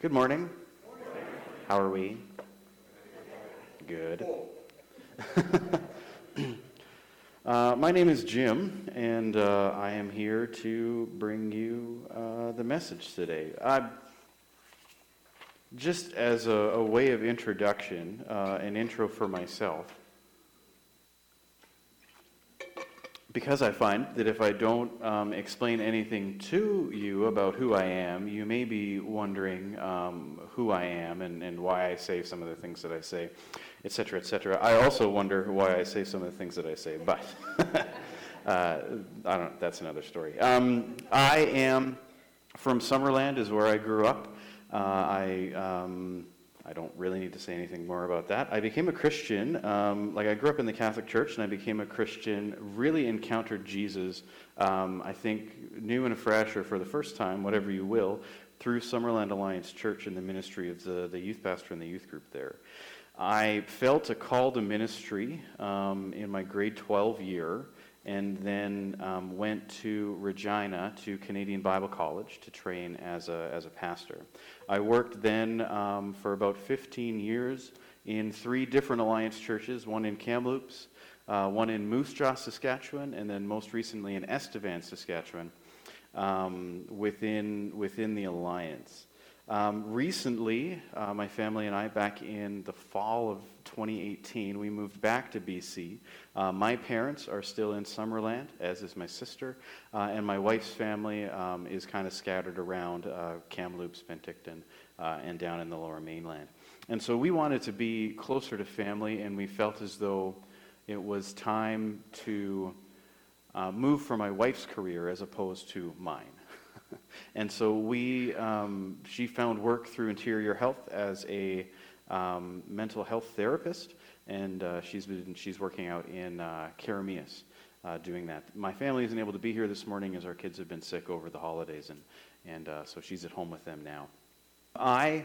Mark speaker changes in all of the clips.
Speaker 1: Good morning. How are we? Good. uh, my name is Jim, and uh, I am here to bring you uh, the message today. just as a, a, way of introduction, uh, an intro for myself, because I find that if I don't um, explain anything to you about who I am, you may be wondering um, who I am and, and why I say some of the things that I say, etc., etc. I also wonder why I say some of the things that I say, but uh, I don't. That's another story. Um, I am from Summerland, is where I grew up. Uh, I um, I don't really need to say anything more about that. I became a Christian. Um, like I grew up in the Catholic Church, and I became a Christian. Really encountered Jesus. Um, I think new and afresh, or for the first time, whatever you will, through Summerland Alliance Church and the ministry of the, the youth pastor and the youth group there. I felt a call to ministry um, in my grade 12 year and then um, went to Regina to Canadian Bible College to train as a, as a pastor. I worked then um, for about 15 years in three different Alliance churches, one in Kamloops, uh, one in Moose Jaw, Saskatchewan, and then most recently in Estevan, Saskatchewan, um, within, within the Alliance. Um, recently, uh, my family and I, back in the fall of 2018, we moved back to BC. Uh, my parents are still in Summerland, as is my sister, uh, and my wife's family um, is kind of scattered around uh, Kamloops, Penticton, uh, and down in the lower mainland. And so we wanted to be closer to family, and we felt as though it was time to uh, move for my wife's career as opposed to mine. and so we, um, she found work through Interior Health as a um, mental health therapist, and uh, she's been she's working out in uh, uh, doing that. My family isn't able to be here this morning as our kids have been sick over the holidays, and and uh, so she's at home with them now. I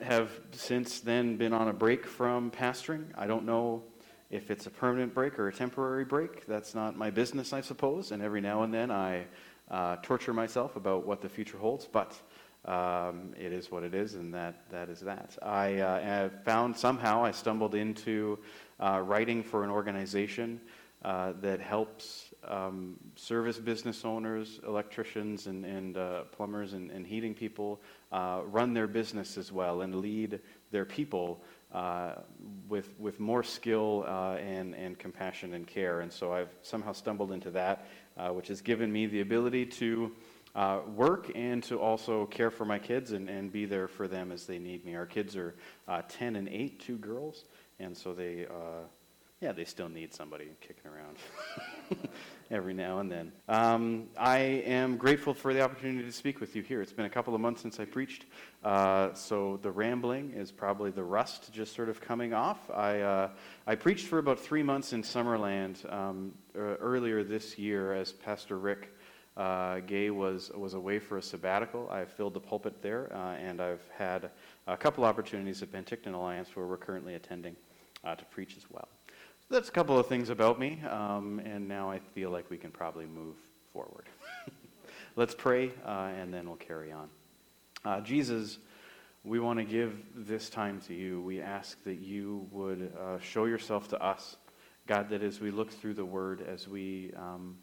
Speaker 1: have since then been on a break from pastoring. I don't know if it's a permanent break or a temporary break. That's not my business, I suppose. And every now and then I uh, torture myself about what the future holds, but um, it is what it is, and that, that is that. I uh, found somehow I stumbled into uh, writing for an organization uh, that helps um, service business owners, electricians, and, and uh, plumbers and, and, heating people uh, run their business as well and lead their people uh, with, with more skill uh, and, and compassion and care. And so I've somehow stumbled into that, uh, which has given me the ability to uh, work and to also care for my kids and, and be there for them as they need me. Our kids are uh, 10 and 8, two girls, and so they, uh, yeah, they still need somebody kicking around. every now and then. Um, I am grateful for the opportunity to speak with you here. It's been a couple of months since I preached, uh, so the rambling is probably the rust just sort of coming off. I, uh, I preached for about three months in Summerland um, earlier this year as Pastor Rick. Uh, Gay was was away for a sabbatical. I filled the pulpit there, uh, and I've had a couple opportunities at Penticton Alliance where we're currently attending uh, to preach as well that's a couple of things about me, um, and now I feel like we can probably move forward. Let's pray, uh, and then we'll carry on. Uh, Jesus, we want to give this time to you. We ask that you would uh, show yourself to us. God, that as we look through the word, as we um,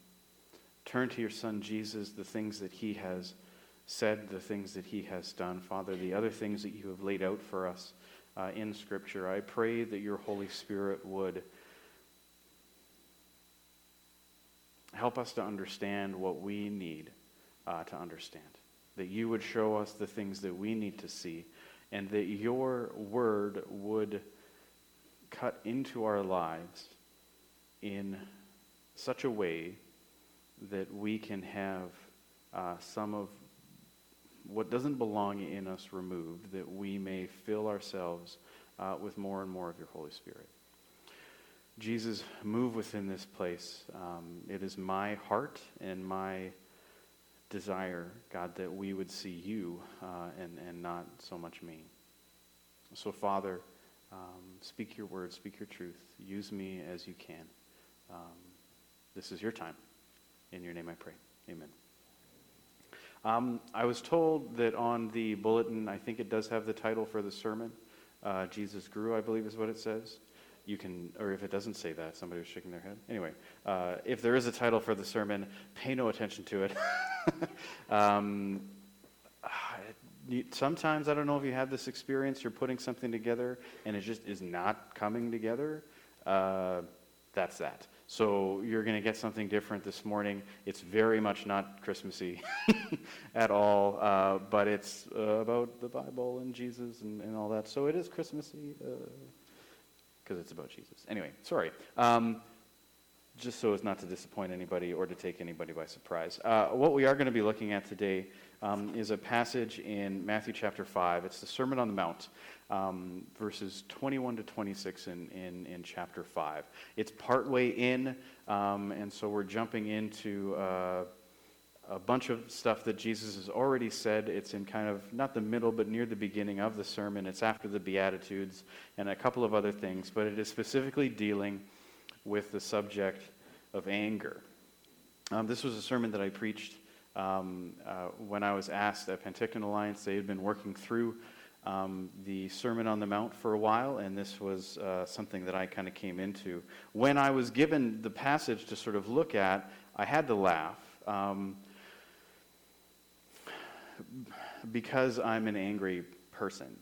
Speaker 1: turn to your son Jesus, the things that he has said, the things that he has done, Father, the other things that you have laid out for us uh, in Scripture, I pray that your Holy Spirit would help us to understand what we need uh, to understand. That you would show us the things that we need to see, and that your word would cut into our lives in such a way that we can have uh, some of what doesn't belong in us removed, that we may fill ourselves uh, with more and more of your Holy Spirit. Jesus, move within this place. Um, it is my heart and my desire, God, that we would see you uh, and, and not so much me. So, Father, um, speak your word, speak your truth. Use me as you can. Um, this is your time. In your name I pray. Amen. Um, I was told that on the bulletin, I think it does have the title for the sermon. Uh, Jesus grew, I believe, is what it says. You can, or if it doesn't say that, somebody was shaking their head. Anyway, uh, if there is a title for the sermon, pay no attention to it. um, sometimes I don't know if you have this experience. You're putting something together and it just is not coming together. Uh, that's that. So you're going to get something different this morning. It's very much not Christmassy at all, uh, but it's uh, about the Bible and Jesus and, and, all that. So it is Christmassy because it's about Jesus. Anyway, sorry. Um, just so as not to disappoint anybody or to take anybody by surprise. Uh, what we are going to be looking at today um, is a passage in Matthew chapter 5. It's the Sermon on the Mount, um, verses 21 to 26 in, in, in, chapter 5. It's partway in, um, and so we're jumping into uh, a bunch of stuff that Jesus has already said. It's in kind of not the middle, but near the beginning of the sermon. It's after the Beatitudes and a couple of other things, but it is specifically dealing with the subject of anger. Um, this was a sermon that I preached um, uh, when I was asked at Penticton Alliance, they had been working through um, the Sermon on the Mount for a while, and this was uh, something that I kind of came into. When I was given the passage to sort of look at, I had to laugh um, because I'm an angry person.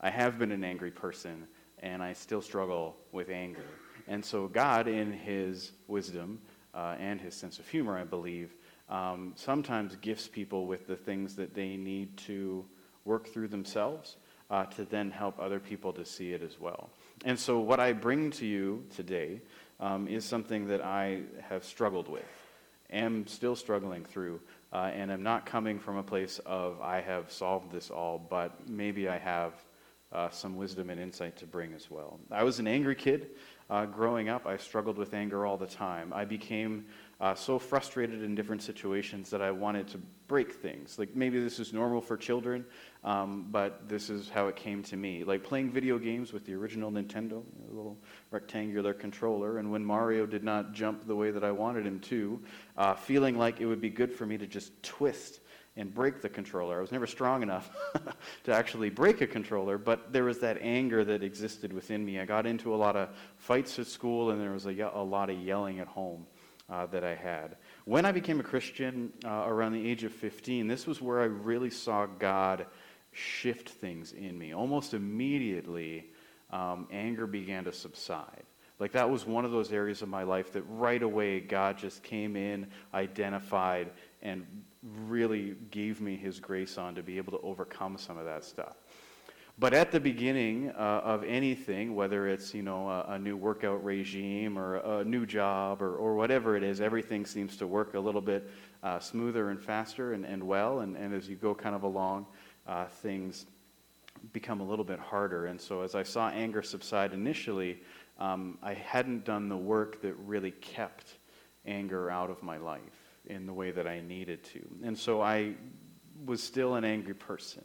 Speaker 1: I have been an angry person, and I still struggle with anger. And so, God, in His wisdom uh, and His sense of humor, I believe, um, sometimes gifts people with the things that they need to work through themselves uh, to then help other people to see it as well. And so, what I bring to you today um, is something that I have struggled with, am still struggling through, uh, and am not coming from a place of I have solved this all, but maybe I have uh, some wisdom and insight to bring as well. I was an angry kid uh, growing up. I struggled with anger all the time. I became uh, so frustrated in different situations that I wanted to break things. Like maybe this is normal for children, um, but this is how it came to me. Like playing video games with the original Nintendo, a little rectangular controller, and when Mario did not jump the way that I wanted him to, uh, feeling like it would be good for me to just twist and break the controller. I was never strong enough to actually break a controller, but there was that anger that existed within me. I got into a lot of fights at school, and there was a, a lot of yelling at home uh, that I had. When I became a Christian uh, around the age of 15, this was where I really saw God shift things in me. Almost immediately, um, anger began to subside. Like that was one of those areas of my life that right away God just came in, identified, and really gave me his grace on to be able to overcome some of that stuff. But at the beginning uh, of anything, whether it's you know a, a, new workout regime or a new job or, or whatever it is, everything seems to work a little bit uh, smoother and faster and, and well. And, and as you go kind of along, uh, things become a little bit harder. And so as I saw anger subside initially, um, I hadn't done the work that really kept anger out of my life in the way that I needed to. And so I was still an angry person.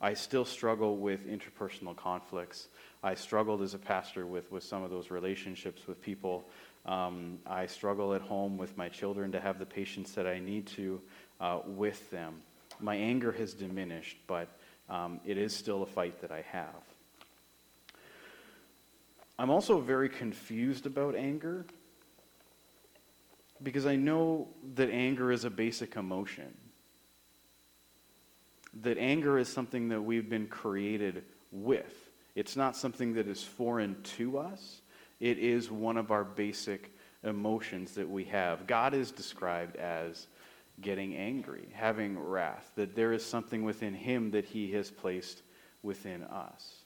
Speaker 1: I still struggle with interpersonal conflicts. I struggled as a pastor with, with some of those relationships with people. Um, I struggle at home with my children to have the patience that I need to uh, with them. My anger has diminished, but um, it is still a fight that I have. I'm also very confused about anger because I know that anger is a basic emotion that anger is something that we've been created with. It's not something that is foreign to us, it is one of our basic emotions that we have. God is described as getting angry, having wrath, that there is something within Him that He has placed within us.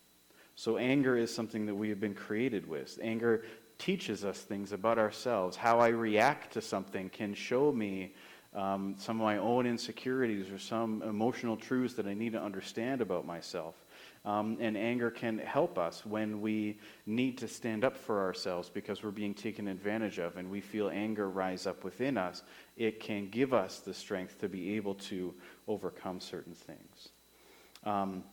Speaker 1: So, anger is something that we have been created with. Anger teaches us things about ourselves. How I react to something can show me um, some of my own insecurities or some emotional truths that I need to understand about myself. Um, and anger can help us when we need to stand up for ourselves because we're being taken advantage of and we feel anger rise up within us. It can give us the strength to be able to overcome certain things. Um,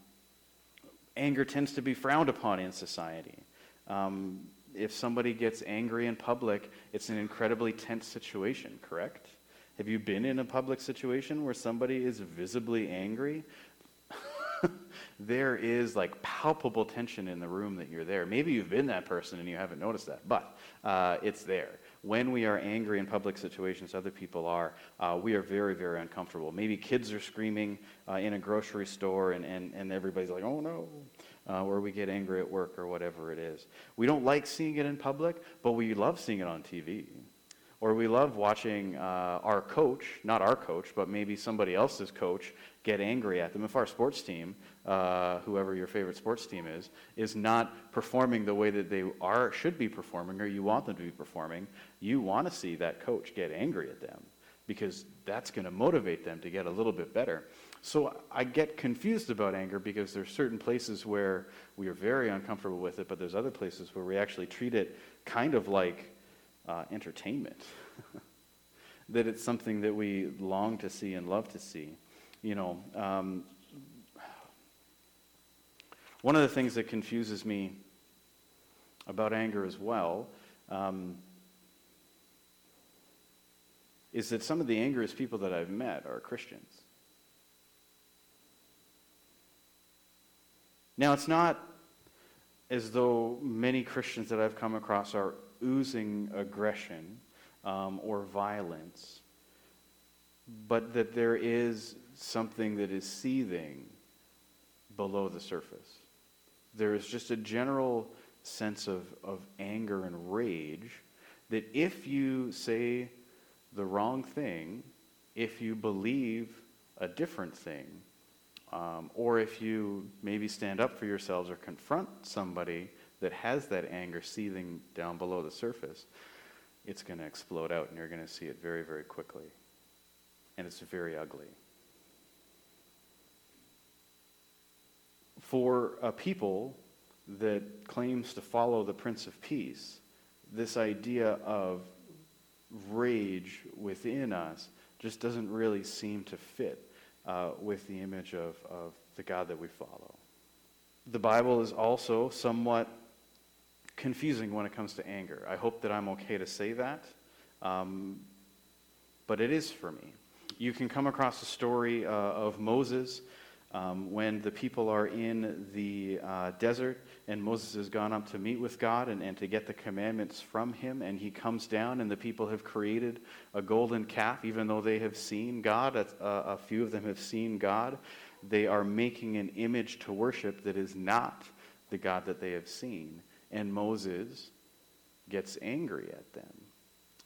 Speaker 1: anger tends to be frowned upon in society. Um, if somebody gets angry in public, it's an incredibly tense situation, correct? Have you been in a public situation where somebody is visibly angry? there is like palpable tension in the room that you're there. Maybe you've been that person and you haven't noticed that, but uh, it's there. When we are angry in public situations, other people are, uh, we are very, very uncomfortable. Maybe kids are screaming uh, in a grocery store and, and, and everybody's like, oh no, uh, or we get angry at work or whatever it is. We don't like seeing it in public, but we love seeing it on TV. Or we love watching uh, our coach, not our coach, but maybe somebody else's coach, get angry at them. If our sports team, uh, whoever your favorite sports team is, is not performing the way that they are should be performing, or you want them to be performing, you want to see that coach get angry at them because that's going to motivate them to get a little bit better. So I get confused about anger because there's certain places where we are very uncomfortable with it, but there's other places where we actually treat it kind of like uh, entertainment. that it's something that we long to see and love to see. You know, um, one of the things that confuses me about anger as well um, is that some of the angriest people that I've met are Christians. Now, it's not as though many Christians that I've come across are oozing aggression um, or violence, but that there is something that is seething below the surface. There is just a general sense of, of anger and rage that if you say the wrong thing, if you believe a different thing, um, or if you maybe stand up for yourselves or confront somebody that has that anger seething down below the surface, it's going to explode out and you're going to see it very, very quickly. And it's very ugly. For a people that claims to follow the Prince of Peace, this idea of rage within us just doesn't really seem to fit uh, with the image of, of the God that we follow. The Bible is also somewhat confusing when it comes to anger. I hope that I'm okay to say that, um, but it is for me. You can come across a story uh, of Moses um, when the people are in the uh, desert and Moses has gone up to meet with God and, and to get the commandments from him, and he comes down, and the people have created a golden calf, even though they have seen God. A, a few of them have seen God. They are making an image to worship that is not the God that they have seen. And Moses gets angry at them.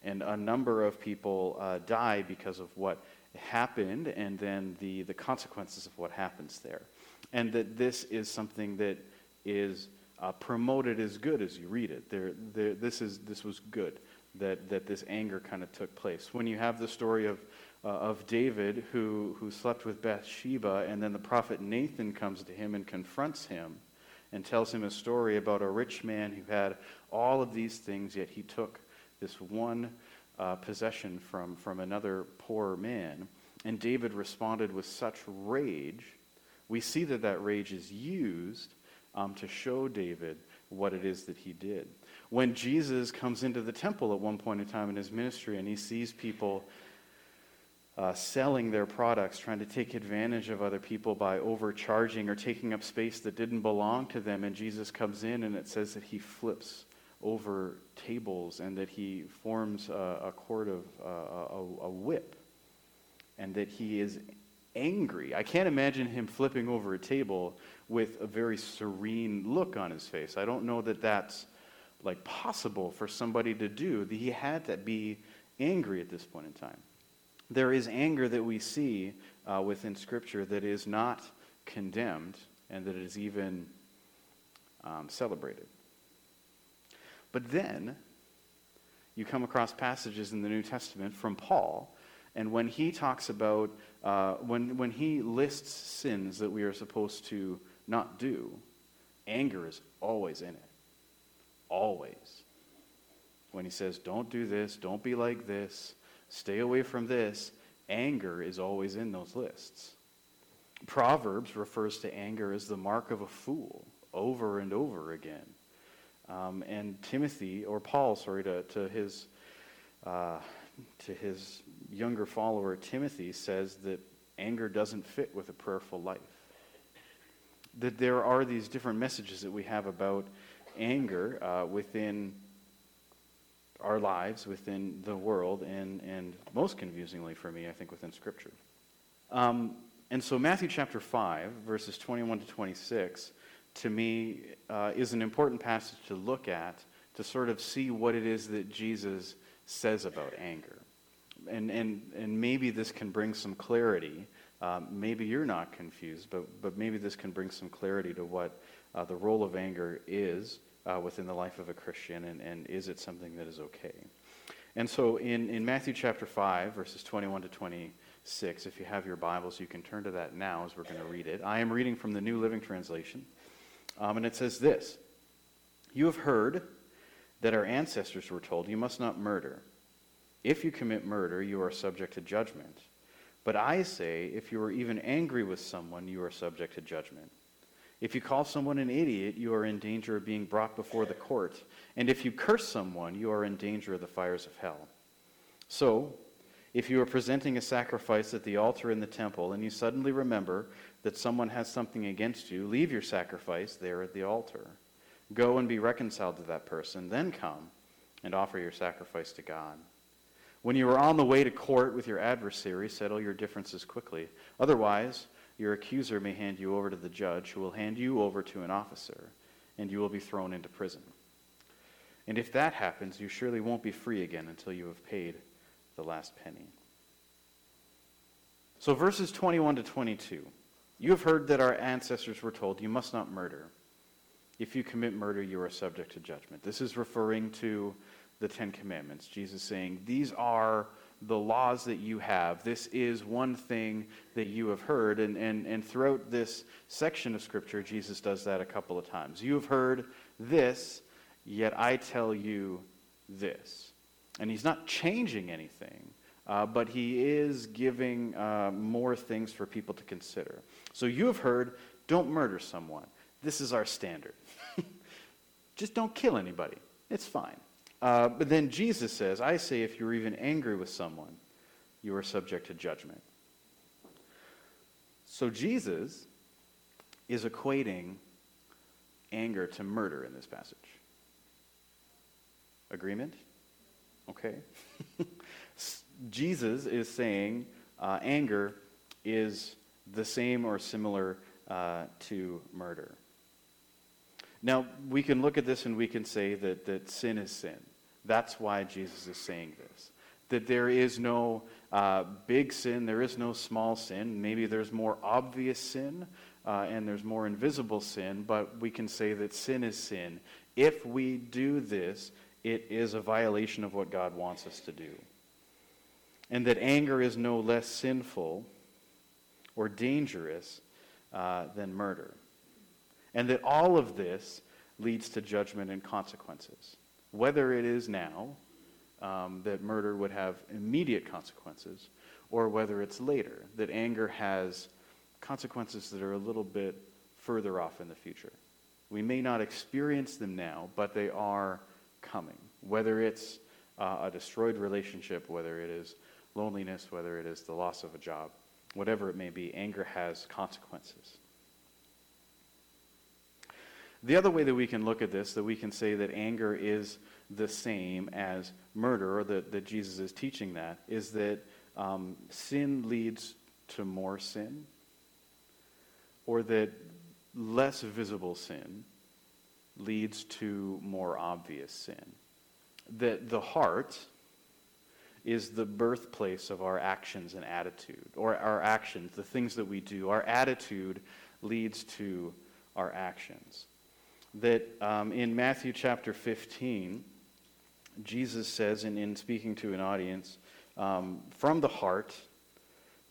Speaker 1: And a number of people uh, die because of what happened and then the, the consequences of what happens there. And that this is something that is uh, promoted as good as you read it. There, there, this, is, this was good, that, that this anger kind of took place. When you have the story of, uh, of David who, who slept with Bathsheba, and then the prophet Nathan comes to him and confronts him and tells him a story about a rich man who had all of these things, yet he took this one uh, possession from, from another poor man. And David responded with such rage. We see that that rage is used um, to show David what it is that he did. When Jesus comes into the temple at one point in time in his ministry and he sees people uh, selling their products, trying to take advantage of other people by overcharging or taking up space that didn't belong to them, and Jesus comes in and it says that he flips over tables and that he forms a, a cord of uh, a, a whip and that he is angry. I can't imagine him flipping over a table with a very serene look on his face. I don't know that that's like possible for somebody to do. He had to be angry at this point in time. There is anger that we see uh, within Scripture that is not condemned and that is even um, celebrated. But then you come across passages in the New Testament from Paul and when he talks about, uh, when, when he lists sins that we are supposed to not do, anger is always in it. Always. When he says, don't do this, don't be like this, stay away from this, anger is always in those lists. Proverbs refers to anger as the mark of a fool over and over again. Um, and Timothy, or Paul, sorry, to, to his, uh, to his younger follower, Timothy, says that anger doesn't fit with a prayerful life. That there are these different messages that we have about anger uh, within our lives, within the world, and, and most confusingly for me, I think, within Scripture. Um, and so, Matthew chapter 5, verses 21 to 26, to me, uh, is an important passage to look at to sort of see what it is that Jesus says about anger. And, and, and maybe this can bring some clarity. Um, maybe you're not confused, but, but maybe this can bring some clarity to what uh, the role of anger is uh, within the life of a Christian, and, and is it something that is okay? And so in, in Matthew chapter 5, verses 21 to 26, if you have your Bibles, you can turn to that now as we're going to read it. I am reading from the New Living Translation, um, and it says this You have heard that our ancestors were told, You must not murder. If you commit murder, you are subject to judgment. But I say, if you are even angry with someone, you are subject to judgment. If you call someone an idiot, you are in danger of being brought before the court. And if you curse someone, you are in danger of the fires of hell. So, if you are presenting a sacrifice at the altar in the temple and you suddenly remember that someone has something against you, leave your sacrifice there at the altar. Go and be reconciled to that person, then come and offer your sacrifice to God. When you are on the way to court with your adversary, settle your differences quickly. Otherwise, your accuser may hand you over to the judge, who will hand you over to an officer, and you will be thrown into prison. And if that happens, you surely won't be free again until you have paid the last penny. So, verses 21 to 22. You have heard that our ancestors were told, You must not murder. If you commit murder, you are subject to judgment. This is referring to the Ten Commandments. Jesus saying, These are the laws that you have. This is one thing that you have heard. And, and, and throughout this section of Scripture, Jesus does that a couple of times. You have heard this, yet I tell you this. And he's not changing anything, uh, but he is giving uh, more things for people to consider. So you have heard, don't murder someone. This is our standard. Just don't kill anybody. It's fine. Uh, but then Jesus says, I say, if you're even angry with someone, you are subject to judgment. So Jesus is equating anger to murder in this passage. Agreement? Okay. Jesus is saying uh, anger is the same or similar uh, to murder. Now, we can look at this and we can say that, that sin is sin. That's why Jesus is saying this. That there is no uh, big sin, there is no small sin. Maybe there's more obvious sin uh, and there's more invisible sin, but we can say that sin is sin. If we do this, it is a violation of what God wants us to do. And that anger is no less sinful or dangerous uh, than murder. And that all of this leads to judgment and consequences. Whether it is now um, that murder would have immediate consequences, or whether it's later, that anger has consequences that are a little bit further off in the future. We may not experience them now, but they are coming. Whether it's uh, a destroyed relationship, whether it is loneliness, whether it is the loss of a job, whatever it may be, anger has consequences. The other way that we can look at this, that we can say that anger is the same as murder, or that, that Jesus is teaching that, is that um, sin leads to more sin, or that less visible sin leads to more obvious sin. That the heart is the birthplace of our actions and attitude, or our actions, the things that we do. Our attitude leads to our actions that um, in Matthew chapter 15, Jesus says, in, in speaking to an audience, um, from the heart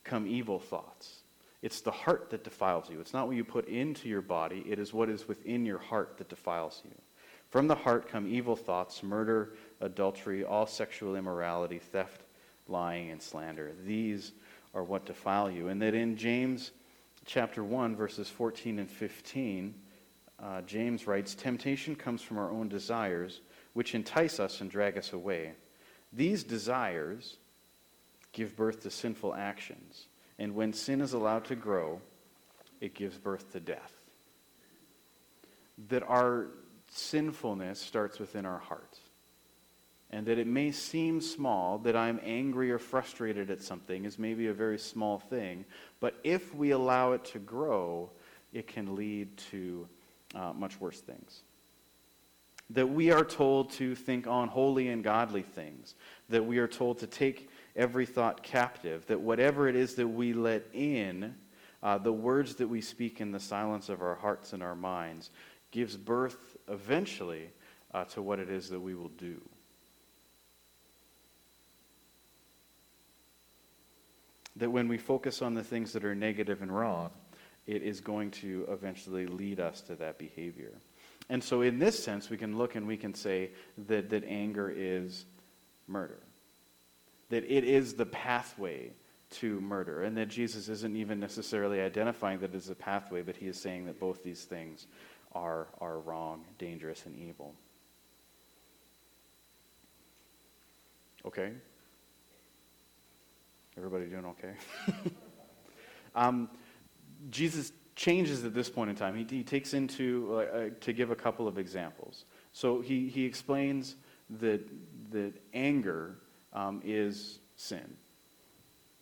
Speaker 1: come evil thoughts. It's the heart that defiles you. It's not what you put into your body, it is what is within your heart that defiles you. From the heart come evil thoughts, murder, adultery, all sexual immorality, theft, lying, and slander. These are what defile you. And that in James chapter 1, verses 14 and 15, uh, James writes Temptation comes from our own desires, which entice us and drag us away. These desires give birth to sinful actions. And when sin is allowed to grow, it gives birth to death. That our sinfulness starts within our hearts. And that it may seem small, that I'm angry or frustrated at something is maybe a very small thing, but if we allow it to grow, it can lead to uh, much worse things. That we are told to think on holy and godly things, that we are told to take every thought captive, that whatever it is that we let in, uh, the words that we speak in the silence of our hearts and our minds, gives birth eventually uh, to what it is that we will do. That when we focus on the things that are negative and wrong, it is going to eventually lead us to that behavior. And so, in this sense, we can look and we can say that, that anger is murder. That it is the pathway to murder. And that Jesus isn't even necessarily identifying that as a pathway, but he is saying that both these things are, are wrong, dangerous, and evil. Okay? Everybody doing okay? um, Jesus changes at this point in time. He, he takes into, uh, uh, to give a couple of examples. So he, he explains that, that anger um, is sin.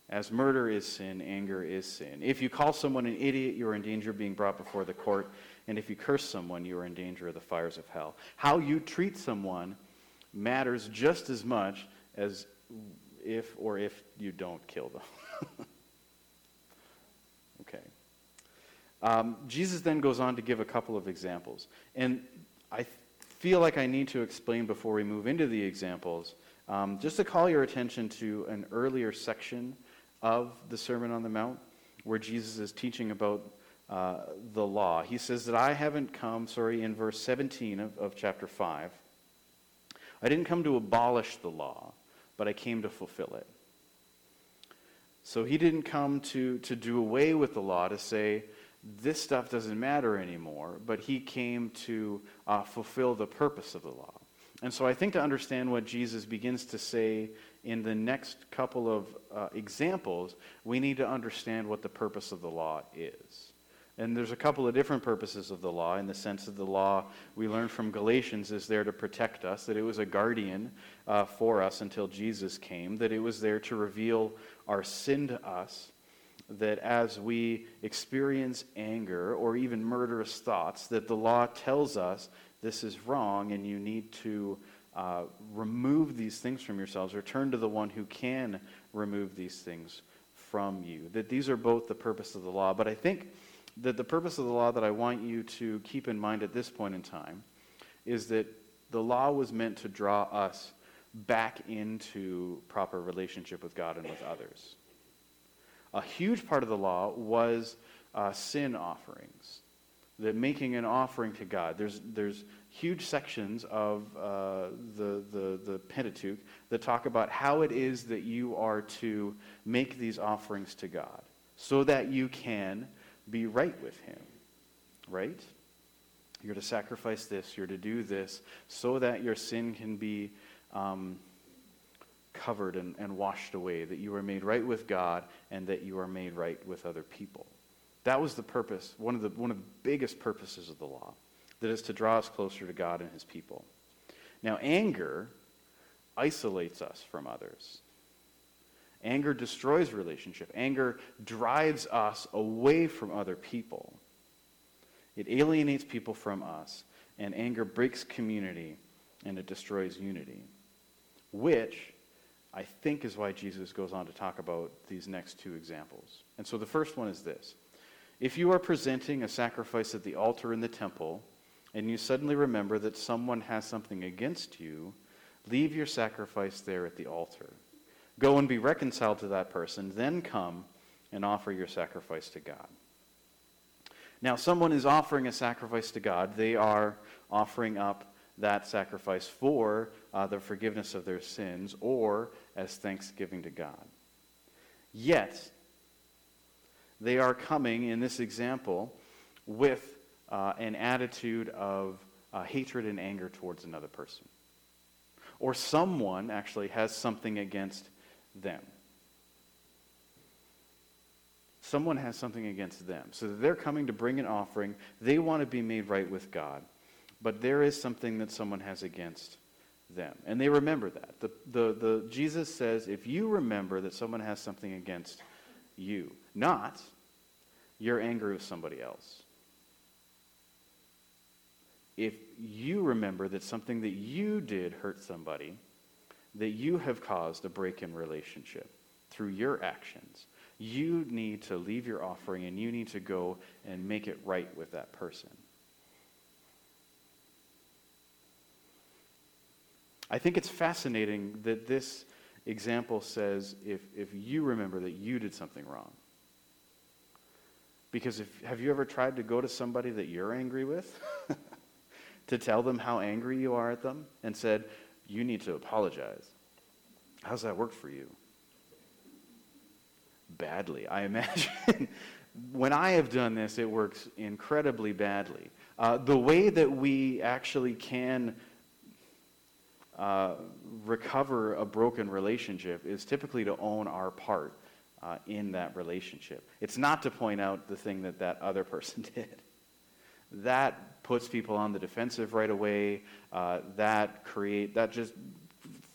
Speaker 1: As murder is sin, anger is sin. If you call someone an idiot, you are in danger of being brought before the court. And if you curse someone, you are in danger of the fires of hell. How you treat someone matters just as much as if or if you don't kill them. okay. Um, Jesus then goes on to give a couple of examples. And I feel like I need to explain before we move into the examples, um, just to call your attention to an earlier section of the Sermon on the Mount where Jesus is teaching about uh, the law. He says that I haven't come, sorry, in verse 17 of, of chapter 5. I didn't come to abolish the law, but I came to fulfill it. So he didn't come to, to do away with the law, to say, this stuff doesn't matter anymore, but he came to uh, fulfill the purpose of the law. And so I think to understand what Jesus begins to say in the next couple of uh, examples, we need to understand what the purpose of the law is. And there's a couple of different purposes of the law in the sense that the law we learned from Galatians is there to protect us, that it was a guardian uh, for us until Jesus came, that it was there to reveal our sin to us, that as we experience anger or even murderous thoughts, that the law tells us this is wrong and you need to uh, remove these things from yourselves or turn to the one who can remove these things from you. That these are both the purpose of the law. But I think that the purpose of the law that I want you to keep in mind at this point in time is that the law was meant to draw us back into proper relationship with God and with others. A huge part of the law was uh, sin offerings, that making an offering to God. There's, there's huge sections of uh, the, the, the Pentateuch that talk about how it is that you are to make these offerings to God so that you can be right with Him, right? You're to sacrifice this, you're to do this so that your sin can be um, covered and, and washed away, that you are made right with God and that you are made right with other people. That was the purpose, one of the, one of the biggest purposes of the law that is to draw us closer to God and his people. Now, anger isolates us from others. Anger destroys relationship. Anger drives us away from other people. It alienates people from us, and anger breaks community and it destroys unity, which I think is why Jesus goes on to talk about these next two examples. And so the first one is this If you are presenting a sacrifice at the altar in the temple, and you suddenly remember that someone has something against you, leave your sacrifice there at the altar. Go and be reconciled to that person, then come and offer your sacrifice to God. Now, someone is offering a sacrifice to God. They are offering up that sacrifice for uh, the forgiveness of their sins or as thanksgiving to God. Yet, they are coming, in this example, with uh, an attitude of uh, hatred and anger towards another person. Or someone actually has something against them. someone has something against them. So they're coming to bring an offering. They want to be made right with God. But there is something that someone has against them. And they remember that. The, the, the, Jesus says, if you remember that someone has something against you, not you're angry with somebody else. If you remember that something that you did hurt somebody, that you have caused a break in relationship through your actions, you need to leave your offering and you need to go and make it right with that person. I think it's fascinating that this example says if, if you remember that you did something wrong. Because if, have you ever tried to go to somebody that you're angry with to tell them how angry you are at them and said, you need to apologize? How's that work for you? Badly, I imagine. when I have done this, it works incredibly badly. Uh, the way that we actually can uh, recover a broken relationship is typically to own our part uh, in that relationship. It's not to point out the thing that that other person did. That puts people on the defensive right away. Uh, that create that just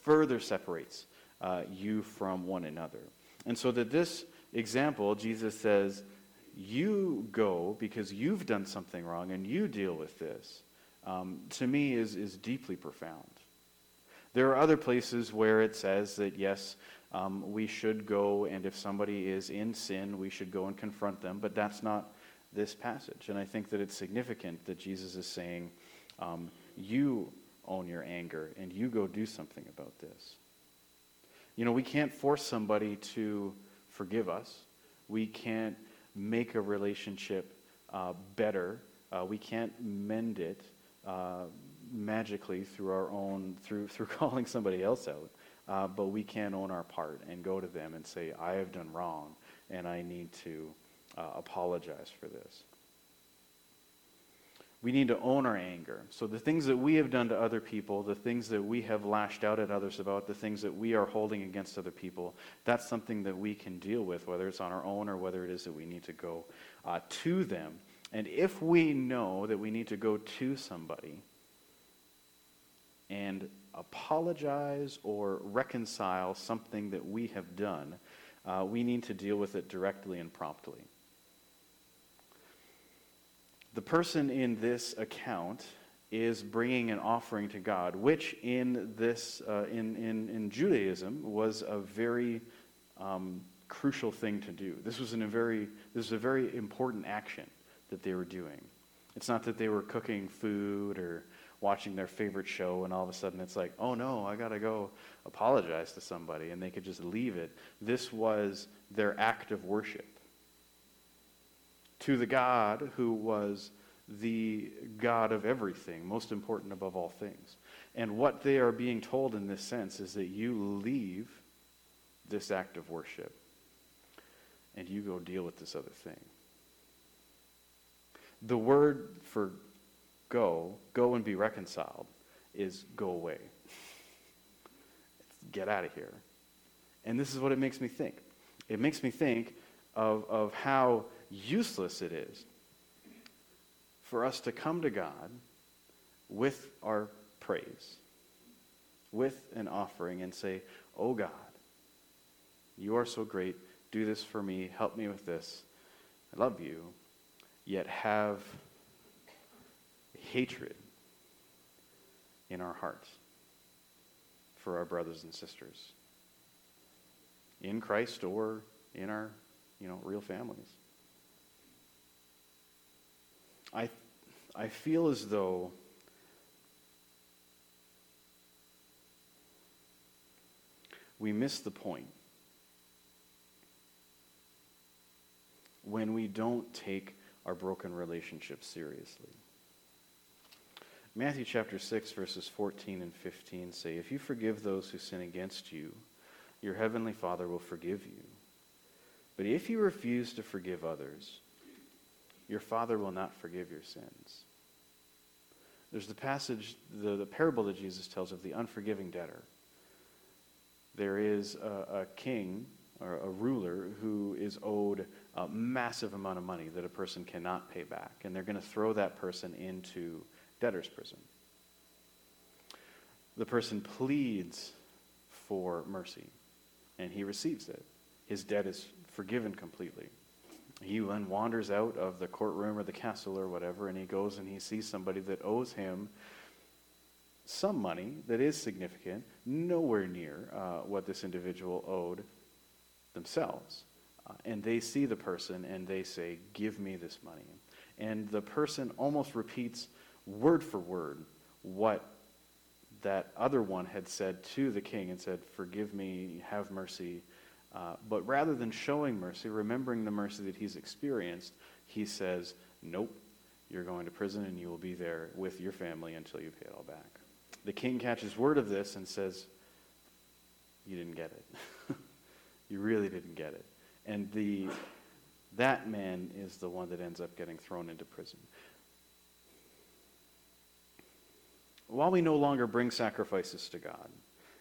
Speaker 1: further separates uh, you from one another. And so that this example, Jesus says, "You go because you've done something wrong, and you deal with this." Um, to me, is is deeply profound. There are other places where it says that yes, um, we should go, and if somebody is in sin, we should go and confront them. But that's not this passage. And I think that it's significant that Jesus is saying, um, you own your anger, and you go do something about this. You know, we can't force somebody to forgive us. We can't make a relationship uh, better. Uh, we can't mend it uh, magically through our own, through, through calling somebody else out. Uh, but we can own our part and go to them and say, I have done wrong and I need to uh, apologize for this. We need to own our anger. So, the things that we have done to other people, the things that we have lashed out at others about, the things that we are holding against other people, that's something that we can deal with, whether it's on our own or whether it is that we need to go uh, to them. And if we know that we need to go to somebody and apologize or reconcile something that we have done, uh, we need to deal with it directly and promptly. The person in this account is bringing an offering to God, which in this uh, in, in, in Judaism was a very um, crucial thing to do. This was in a very this was a very important action that they were doing. It's not that they were cooking food or watching their favorite show and all of a sudden it's like, oh no, I got to go apologize to somebody and they could just leave it. This was their act of worship to the God who was the God of everything, most important above all things. And what they are being told in this sense is that you leave this act of worship and you go deal with this other thing. The word for go, go and be reconciled, is go away. Get out of here. And this is what it makes me think. It makes me think of, of how useless it is for us to come to God with our praise, with an offering, and say, Oh God, you are so great. Do this for me. Help me with this. I love you. Yet have hatred in our hearts for our brothers and sisters in Christ or in our, you know, real families. I, I feel as though we miss the point when we don't take our broken relationships seriously. Matthew chapter 6, verses 14 and 15 say, If you forgive those who sin against you, your heavenly Father will forgive you. But if you refuse to forgive others, your Father will not forgive your sins. There's the passage, the, the parable that Jesus tells of the unforgiving debtor. There is a, a king or a ruler who is owed a massive amount of money that a person cannot pay back, and they're going to throw that person into debtor's prison. The person pleads for mercy, and he receives it. His debt is forgiven completely. He then wanders out of the courtroom or the castle or whatever, and he goes and he sees somebody that owes him some money that is significant, nowhere near uh, what this individual owed themselves. Uh, and they see the person and they say, Give me this money. And the person almost repeats word for word what that other one had said to the king and said, Forgive me, have mercy. Uh, but rather than showing mercy, remembering the mercy that he's experienced, he says, Nope, you're going to prison and you will be there with your family until you pay it all back. The king catches word of this and says, You didn't get it. you really didn't get it. And the, that man is the one that ends up getting thrown into prison. While we no longer bring sacrifices to God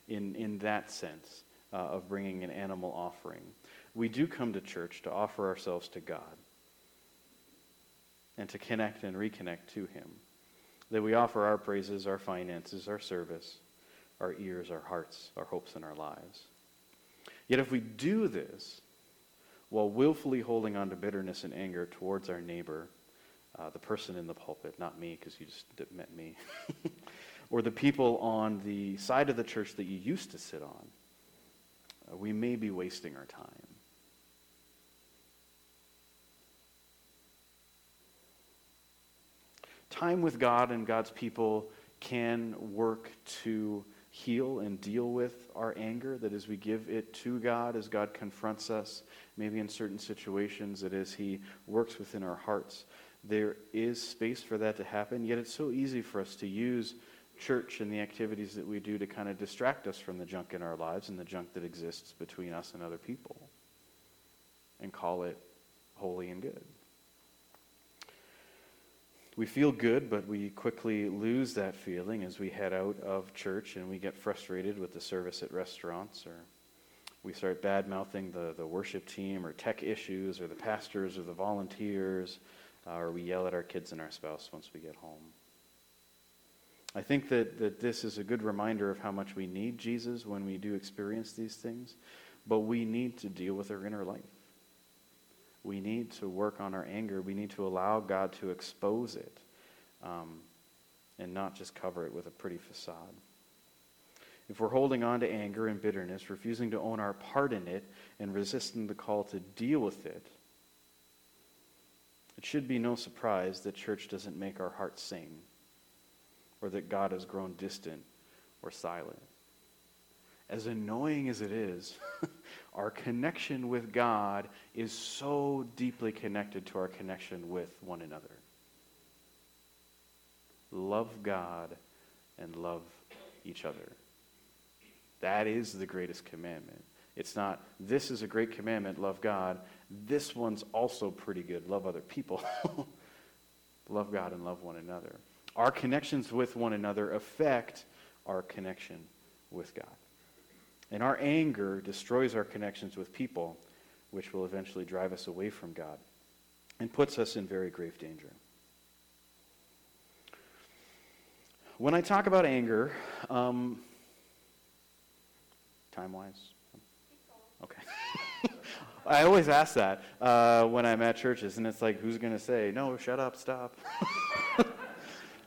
Speaker 1: in, in that sense uh, of bringing an animal offering, we do come to church to offer ourselves to God and to connect and reconnect to Him. That we offer our praises, our finances, our service, our ears, our hearts, our hopes, and our lives. Yet if we do this while willfully holding on to bitterness and anger towards our neighbor, uh, the person in the pulpit, not me, because you just met me, or the people on the side of the church that you used to sit on, uh, we may be wasting our time. Time with God and God's people can work to heal and deal with our anger, that as we give it to God, as God confronts us, maybe in certain situations, that as He works within our hearts, there is space for that to happen. Yet it's so easy for us to use church and the activities that we do to kind of distract us from the junk in our lives and the junk that exists between us and other people and call it holy and good we feel good, but we quickly lose that feeling as we head out of church and we get frustrated with the service at restaurants or we start bad mouthing the, the worship team or tech issues or the pastors or the volunteers uh, or we yell at our kids and our spouse once we get home. I think that, that this is a good reminder of how much we need Jesus when we do experience these things, but we need to deal with our inner life we need to work on our anger. We need to allow God to expose it um, and not just cover it with a pretty facade. If we're holding on to anger and bitterness, refusing to own our part in it, and resisting the call to deal with it, it should be no surprise that church doesn't make our hearts sing or that God has grown distant or silent as annoying as it is, our connection with God is so deeply connected to our connection with one another. Love God and love each other. That is the greatest commandment. It's not, this is a great commandment, love God. This one's also pretty good, love other people. love God and love one another. Our connections with one another affect our connection with God. And our anger destroys our connections with people, which will eventually drive us away from God and puts us in very grave danger. When I talk about anger, um, time wise, okay. I always ask that uh, when I'm at churches, and it's like, who's going to say, no, shut up, stop?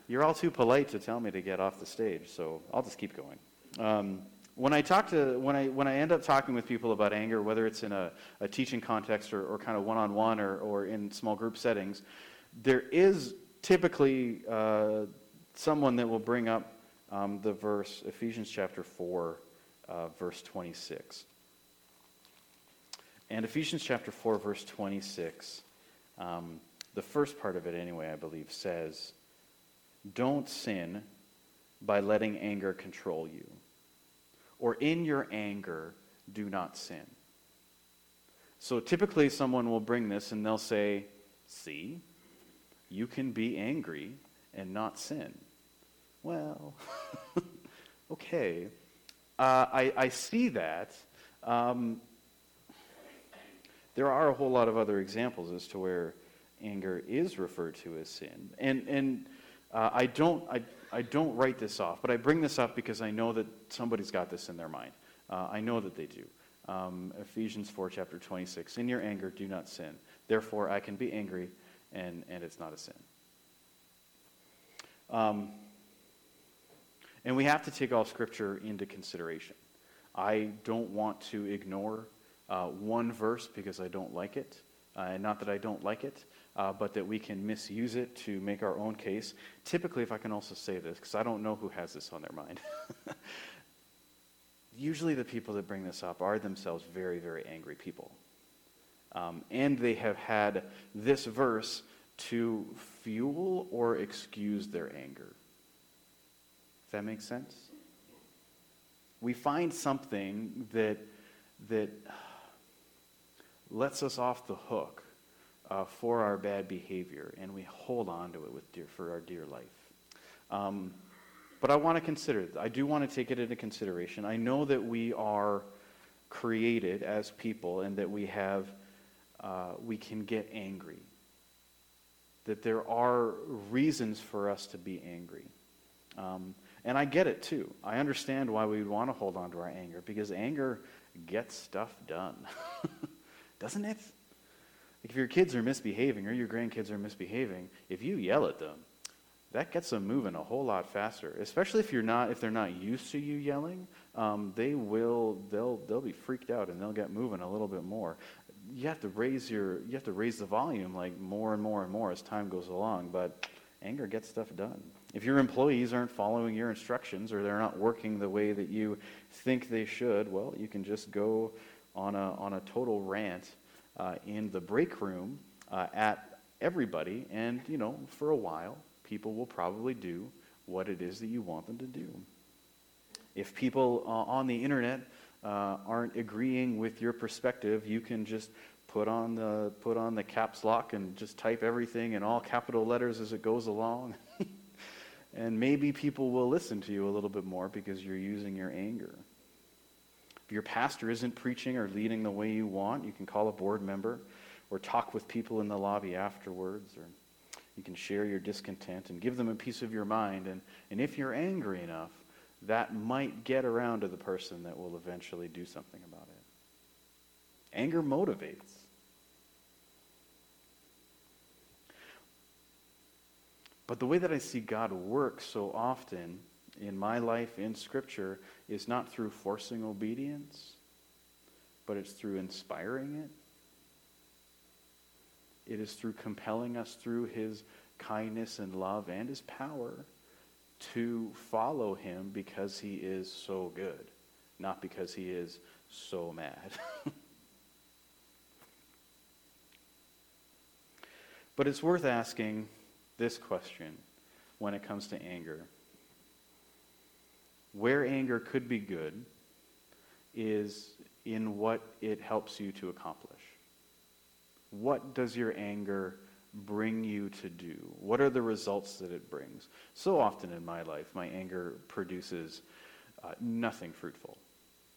Speaker 1: You're all too polite to tell me to get off the stage, so I'll just keep going. Um, when I talk to when I when I end up talking with people about anger, whether it's in a, a teaching context or, or kind of one-on-one or, or in small group settings, there is typically uh, someone that will bring up um, the verse Ephesians chapter four, uh, verse twenty-six. And Ephesians chapter four, verse twenty-six, um, the first part of it anyway, I believe, says, "Don't sin by letting anger control you." or in your anger, do not sin. So typically, someone will bring this and they'll say, See, you can be angry and not sin. Well, okay. Uh, I, I see that. Um, there are a whole lot of other examples as to where anger is referred to as sin. And, and uh, I, don't, I, I don't write this off, but I bring this up because I know that somebody's got this in their mind. Uh, I know that they do. Um, Ephesians 4, chapter 26. In your anger, do not sin. Therefore, I can be angry, and, and it's not a sin. Um, and we have to take all Scripture into consideration. I don't want to ignore uh, one verse because I don't like it. Uh, and not that I don't like it, uh, but that we can misuse it to make our own case. Typically, if I can also say this, because I don't know who has this on their mind. Usually, the people that bring this up are themselves very, very angry people. Um, and they have had this verse to fuel or excuse their anger. Does that make sense? We find something that, that lets us off the hook uh, for our bad behavior, and we hold on to it with dear, for our dear life. Um, but I want to consider, I do want to take it into consideration. I know that we are created as people and that we have, uh, we can get angry. That there are reasons for us to be angry. Um, and I get it too. I understand why we would want to hold on to our anger because anger gets stuff done. Doesn't it? Like if your kids are misbehaving or your grandkids are misbehaving, if you yell at them, that gets them moving a whole lot faster. Especially if you're not, if they're not used to you yelling, um, they will, they'll, they'll be freaked out and they'll get moving a little bit more. You have to raise your, you have to raise the volume like more and more and more as time goes along. But anger gets stuff done. If your employees aren't following your instructions or they're not working the way that you think they should, well, you can just go on a on a total rant uh, in the break room uh, at everybody, and you know, for a while, people will probably do what it is that you want them to do. If people uh, on the internet uh, aren't agreeing with your perspective, you can just put on the put on the caps lock and just type everything in all capital letters as it goes along. and maybe people will listen to you a little bit more because you're using your anger. If your pastor isn't preaching or leading the way you want, you can call a board member or talk with people in the lobby afterwards, or you can share your discontent and give them a piece of your mind. And, and if you're angry enough, that might get around to the person that will eventually do something about it. Anger motivates. But the way that I see God work so often in my life in Scripture is not through forcing obedience, but it's through inspiring it. It is through compelling us through his kindness and love and his power to follow him because he is so good, not because he is so mad. but it's worth asking this question when it comes to anger where anger could be good is in what it helps you to accomplish. What does your anger bring you to do? What are the results that it brings? So often in my life, my anger produces uh, nothing fruitful.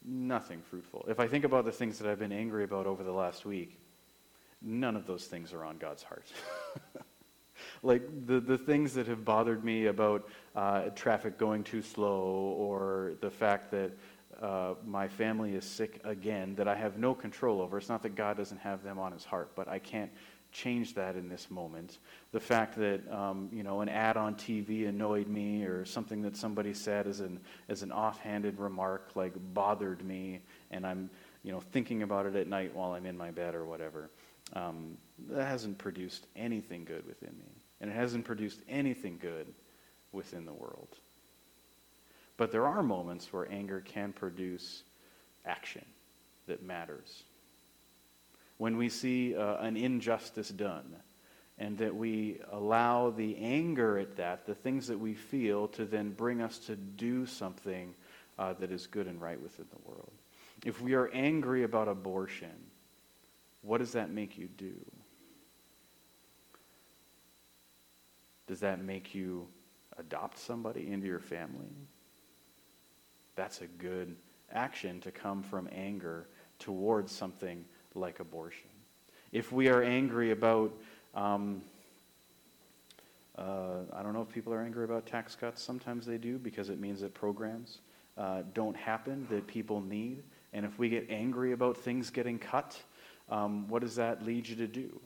Speaker 1: Nothing fruitful. If I think about the things that I've been angry about over the last week, none of those things are on God's heart. like the, the things that have bothered me about uh, traffic going too slow or the fact that uh, my family is sick again that I have no control over. It's not that God doesn't have them on his heart, but I can't change that in this moment. The fact that um, you know an ad on TV annoyed me, or something that somebody said as an as an offhanded remark like bothered me, and I'm you know thinking about it at night while I'm in my bed or whatever. Um, that hasn't produced anything good within me and it hasn't produced anything good within the world. But there are moments where anger can produce action that matters. When we see uh, an injustice done, and that we allow the anger at that, the things that we feel, to then bring us to do something uh, that is good and right within the world. If we are angry about abortion, what does that make you do? Does that make you adopt somebody into your family? That's a good action to come from anger towards something like abortion. If we are angry about, um, uh, I don't know if people are angry about tax cuts. Sometimes they do because it means that programs uh, don't happen that people need. And if we get angry about things getting cut, um, what does that lead you to do?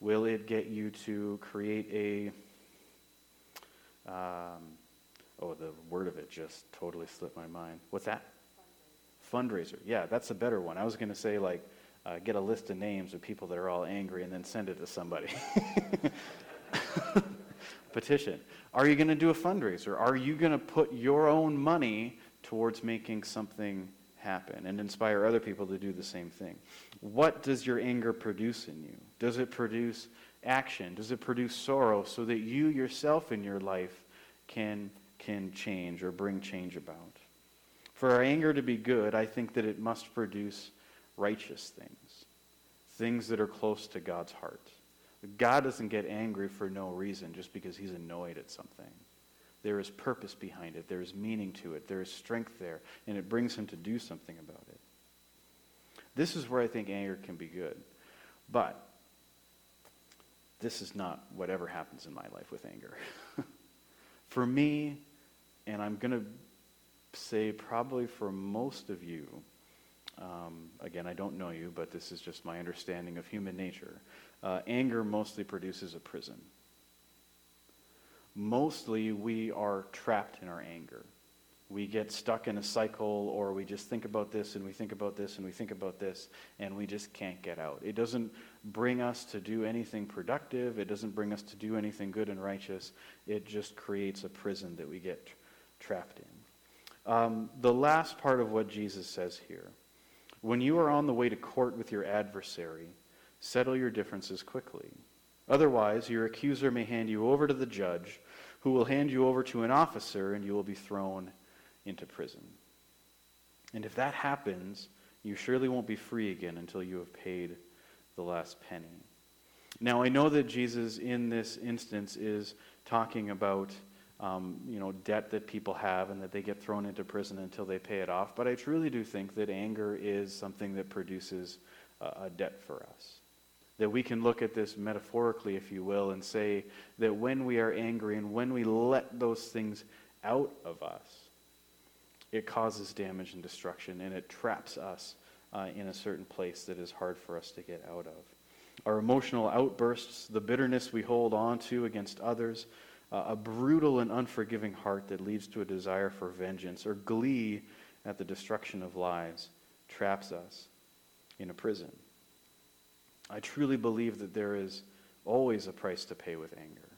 Speaker 1: Will it get you to create a, um, oh, the word of it just totally slipped my mind. What's that? Fundraiser. Yeah, that's a better one. I was going to say, like, uh, get a list of names of people that are all angry and then send it to somebody. Petition. Are you going to do a fundraiser? Are you going to put your own money towards making something happen and inspire other people to do the same thing? What does your anger produce in you? Does it produce action? Does it produce sorrow so that you yourself in your life can, can change or bring change about? For our anger to be good, I think that it must produce righteous things, things that are close to God's heart. God doesn't get angry for no reason just because he's annoyed at something. There is purpose behind it, there is meaning to it, there is strength there, and it brings him to do something about it. This is where I think anger can be good. But this is not whatever happens in my life with anger. for me, and I'm going to say probably for most of you, um, again, I don't know you, but this is just my understanding of human nature. Uh, anger mostly produces a prison. Mostly we are trapped in our anger. We get stuck in a cycle, or we just think about this and we think about this and we think about this, and we just can't get out. It doesn't bring us to do anything productive, it doesn't bring us to do anything good and righteous. It just creates a prison that we get trapped in. Um, the last part of what Jesus says here when you are on the way to court with your adversary, settle your differences quickly. Otherwise, your accuser may hand you over to the judge, who will hand you over to an officer, and you will be thrown into prison. And if that happens, you surely won't be free again until you have paid the last penny. Now, I know that Jesus, in this instance, is talking about um, you know, debt that people have and that they get thrown into prison until they pay it off. But I truly do think that anger is something that produces uh, a debt for us. That we can look at this metaphorically, if you will, and say that when we are angry and when we let those things out of us, it causes damage and destruction and it traps us uh, in a certain place that is hard for us to get out of. Our emotional outbursts, the bitterness we hold on to against others, uh, a brutal and unforgiving heart that leads to a desire for vengeance or glee at the destruction of lives traps us in a prison. I truly believe that there is always a price to pay with anger.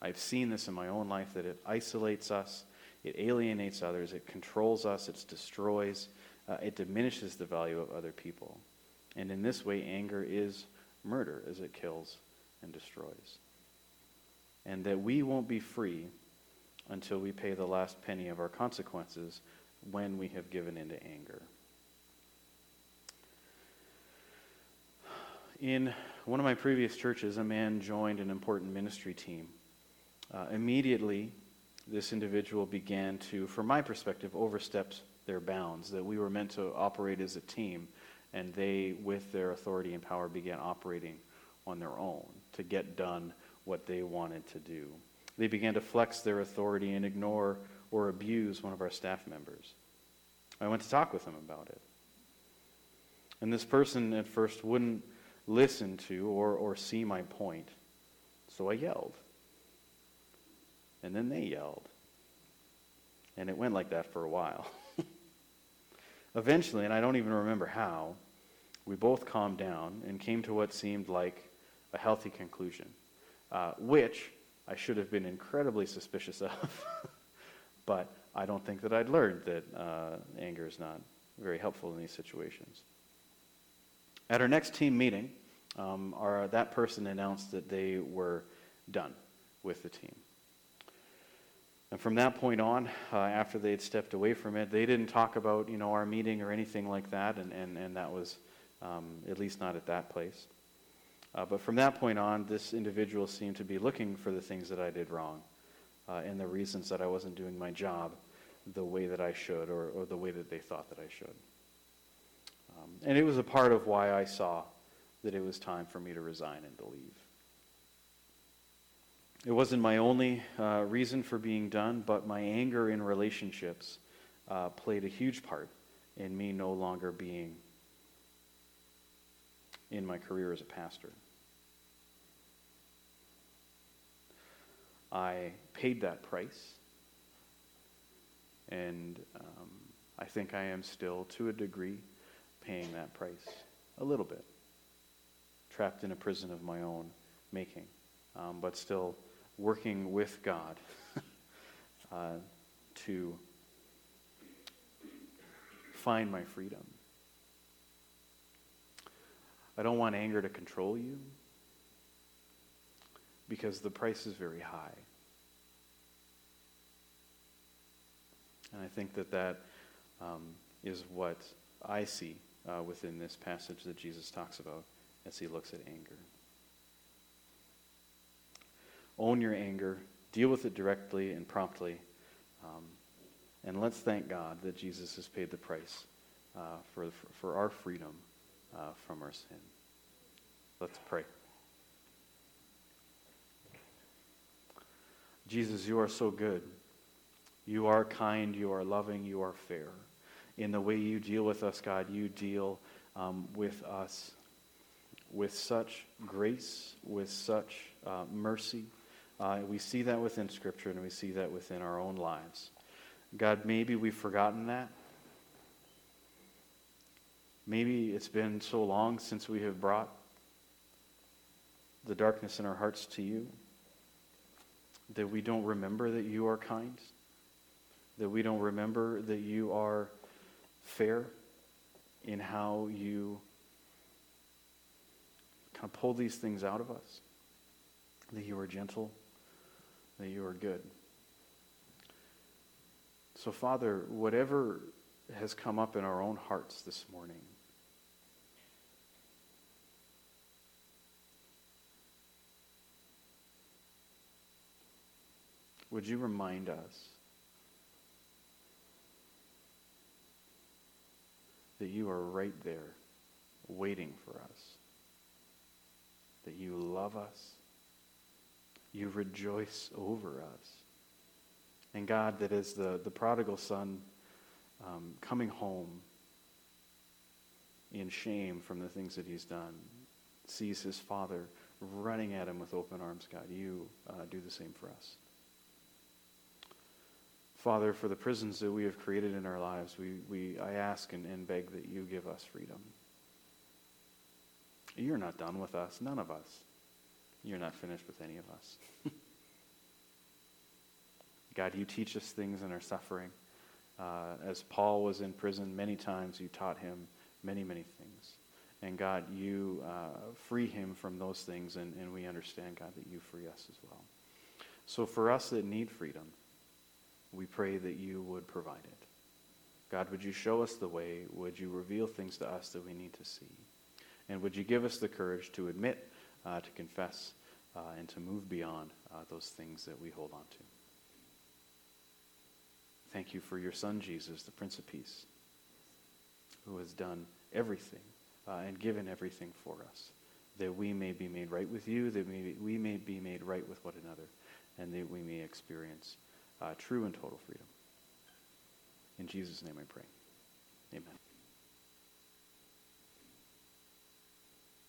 Speaker 1: I've seen this in my own life that it isolates us, it alienates others, it controls us, it destroys, uh, it diminishes the value of other people. And in this way, anger is murder as it kills and destroys and that we won't be free until we pay the last penny of our consequences when we have given into anger. In one of my previous churches, a man joined an important ministry team. Uh, immediately, this individual began to, from my perspective, overstep their bounds, that we were meant to operate as a team, and they, with their authority and power, began operating on their own to get done what they wanted to do. They began to flex their authority and ignore or abuse one of our staff members. I went to talk with him about it. And this person at first wouldn't listen to or, or see my point. So I yelled. And then they yelled. And it went like that for a while. Eventually, and I don't even remember how, we both calmed down and came to what seemed like a healthy conclusion uh, which I should have been incredibly suspicious of. but I don't think that I'd learned that uh, anger is not very helpful in these situations. At our next team meeting, um, our, that person announced that they were done with the team. And from that point on, uh, after they had stepped away from it, they didn't talk about you know our meeting or anything like that, and, and, and that was um, at least not at that place. Uh, but from that point on, this individual seemed to be looking for the things that I did wrong uh, and the reasons that I wasn't doing my job the way that I should or, or the way that they thought that I should. Um, and it was a part of why I saw that it was time for me to resign and to leave. It wasn't my only uh, reason for being done, but my anger in relationships uh, played a huge part in me no longer being in my career as a pastor. I paid that price, and um, I think I am still, to a degree, paying that price a little bit. Trapped in a prison of my own making, um, but still working with God uh, to find my freedom. I don't want anger to control you because the price is very high. And I think that that um, is what I see uh, within this passage that Jesus talks about as he looks at anger. Own your anger, deal with it directly and promptly, um, and let's thank God that Jesus has paid the price uh, for, for our freedom uh, from our sin. Let's pray. Jesus, you are so good. You are kind, you are loving, you are fair. In the way you deal with us, God, you deal um, with us with such grace, with such uh, mercy. Uh, we see that within Scripture and we see that within our own lives. God, maybe we've forgotten that. Maybe it's been so long since we have brought the darkness in our hearts to you that we don't remember that you are kind, that we don't remember that you are fair in how you kind of pull these things out of us, that you are gentle, that you are good. So, Father, whatever has come up in our own hearts this morning, would you remind us that you are right there waiting for us, that you love us, you rejoice over us. And God, that is the, the prodigal son um, coming home in shame from the things that he's done, sees his father running at him with open arms, God, you uh, do the same for us. Father, for the prisons that we have created in our lives, we, we, I ask and, and beg that you give us freedom. You're not done with us, none of us. You're not finished with any of us. God, you teach us things in our suffering. Uh, as Paul was in prison many times, you taught him many, many things. And God, you uh, free him from those things, and, and we understand, God, that you free us as well. So for us that need freedom, we pray that you would provide it. God, would you show us the way? Would you reveal things to us that we need to see? And would you give us the courage to admit, uh, to confess, uh, and to move beyond uh, those things that we hold on to? Thank you for your Son, Jesus, the Prince of Peace, who has done everything uh, and given everything for us, that we may be made right with you, that we, we may be made right with one another, and that we may experience uh, true and total freedom. In Jesus' name I pray. Amen.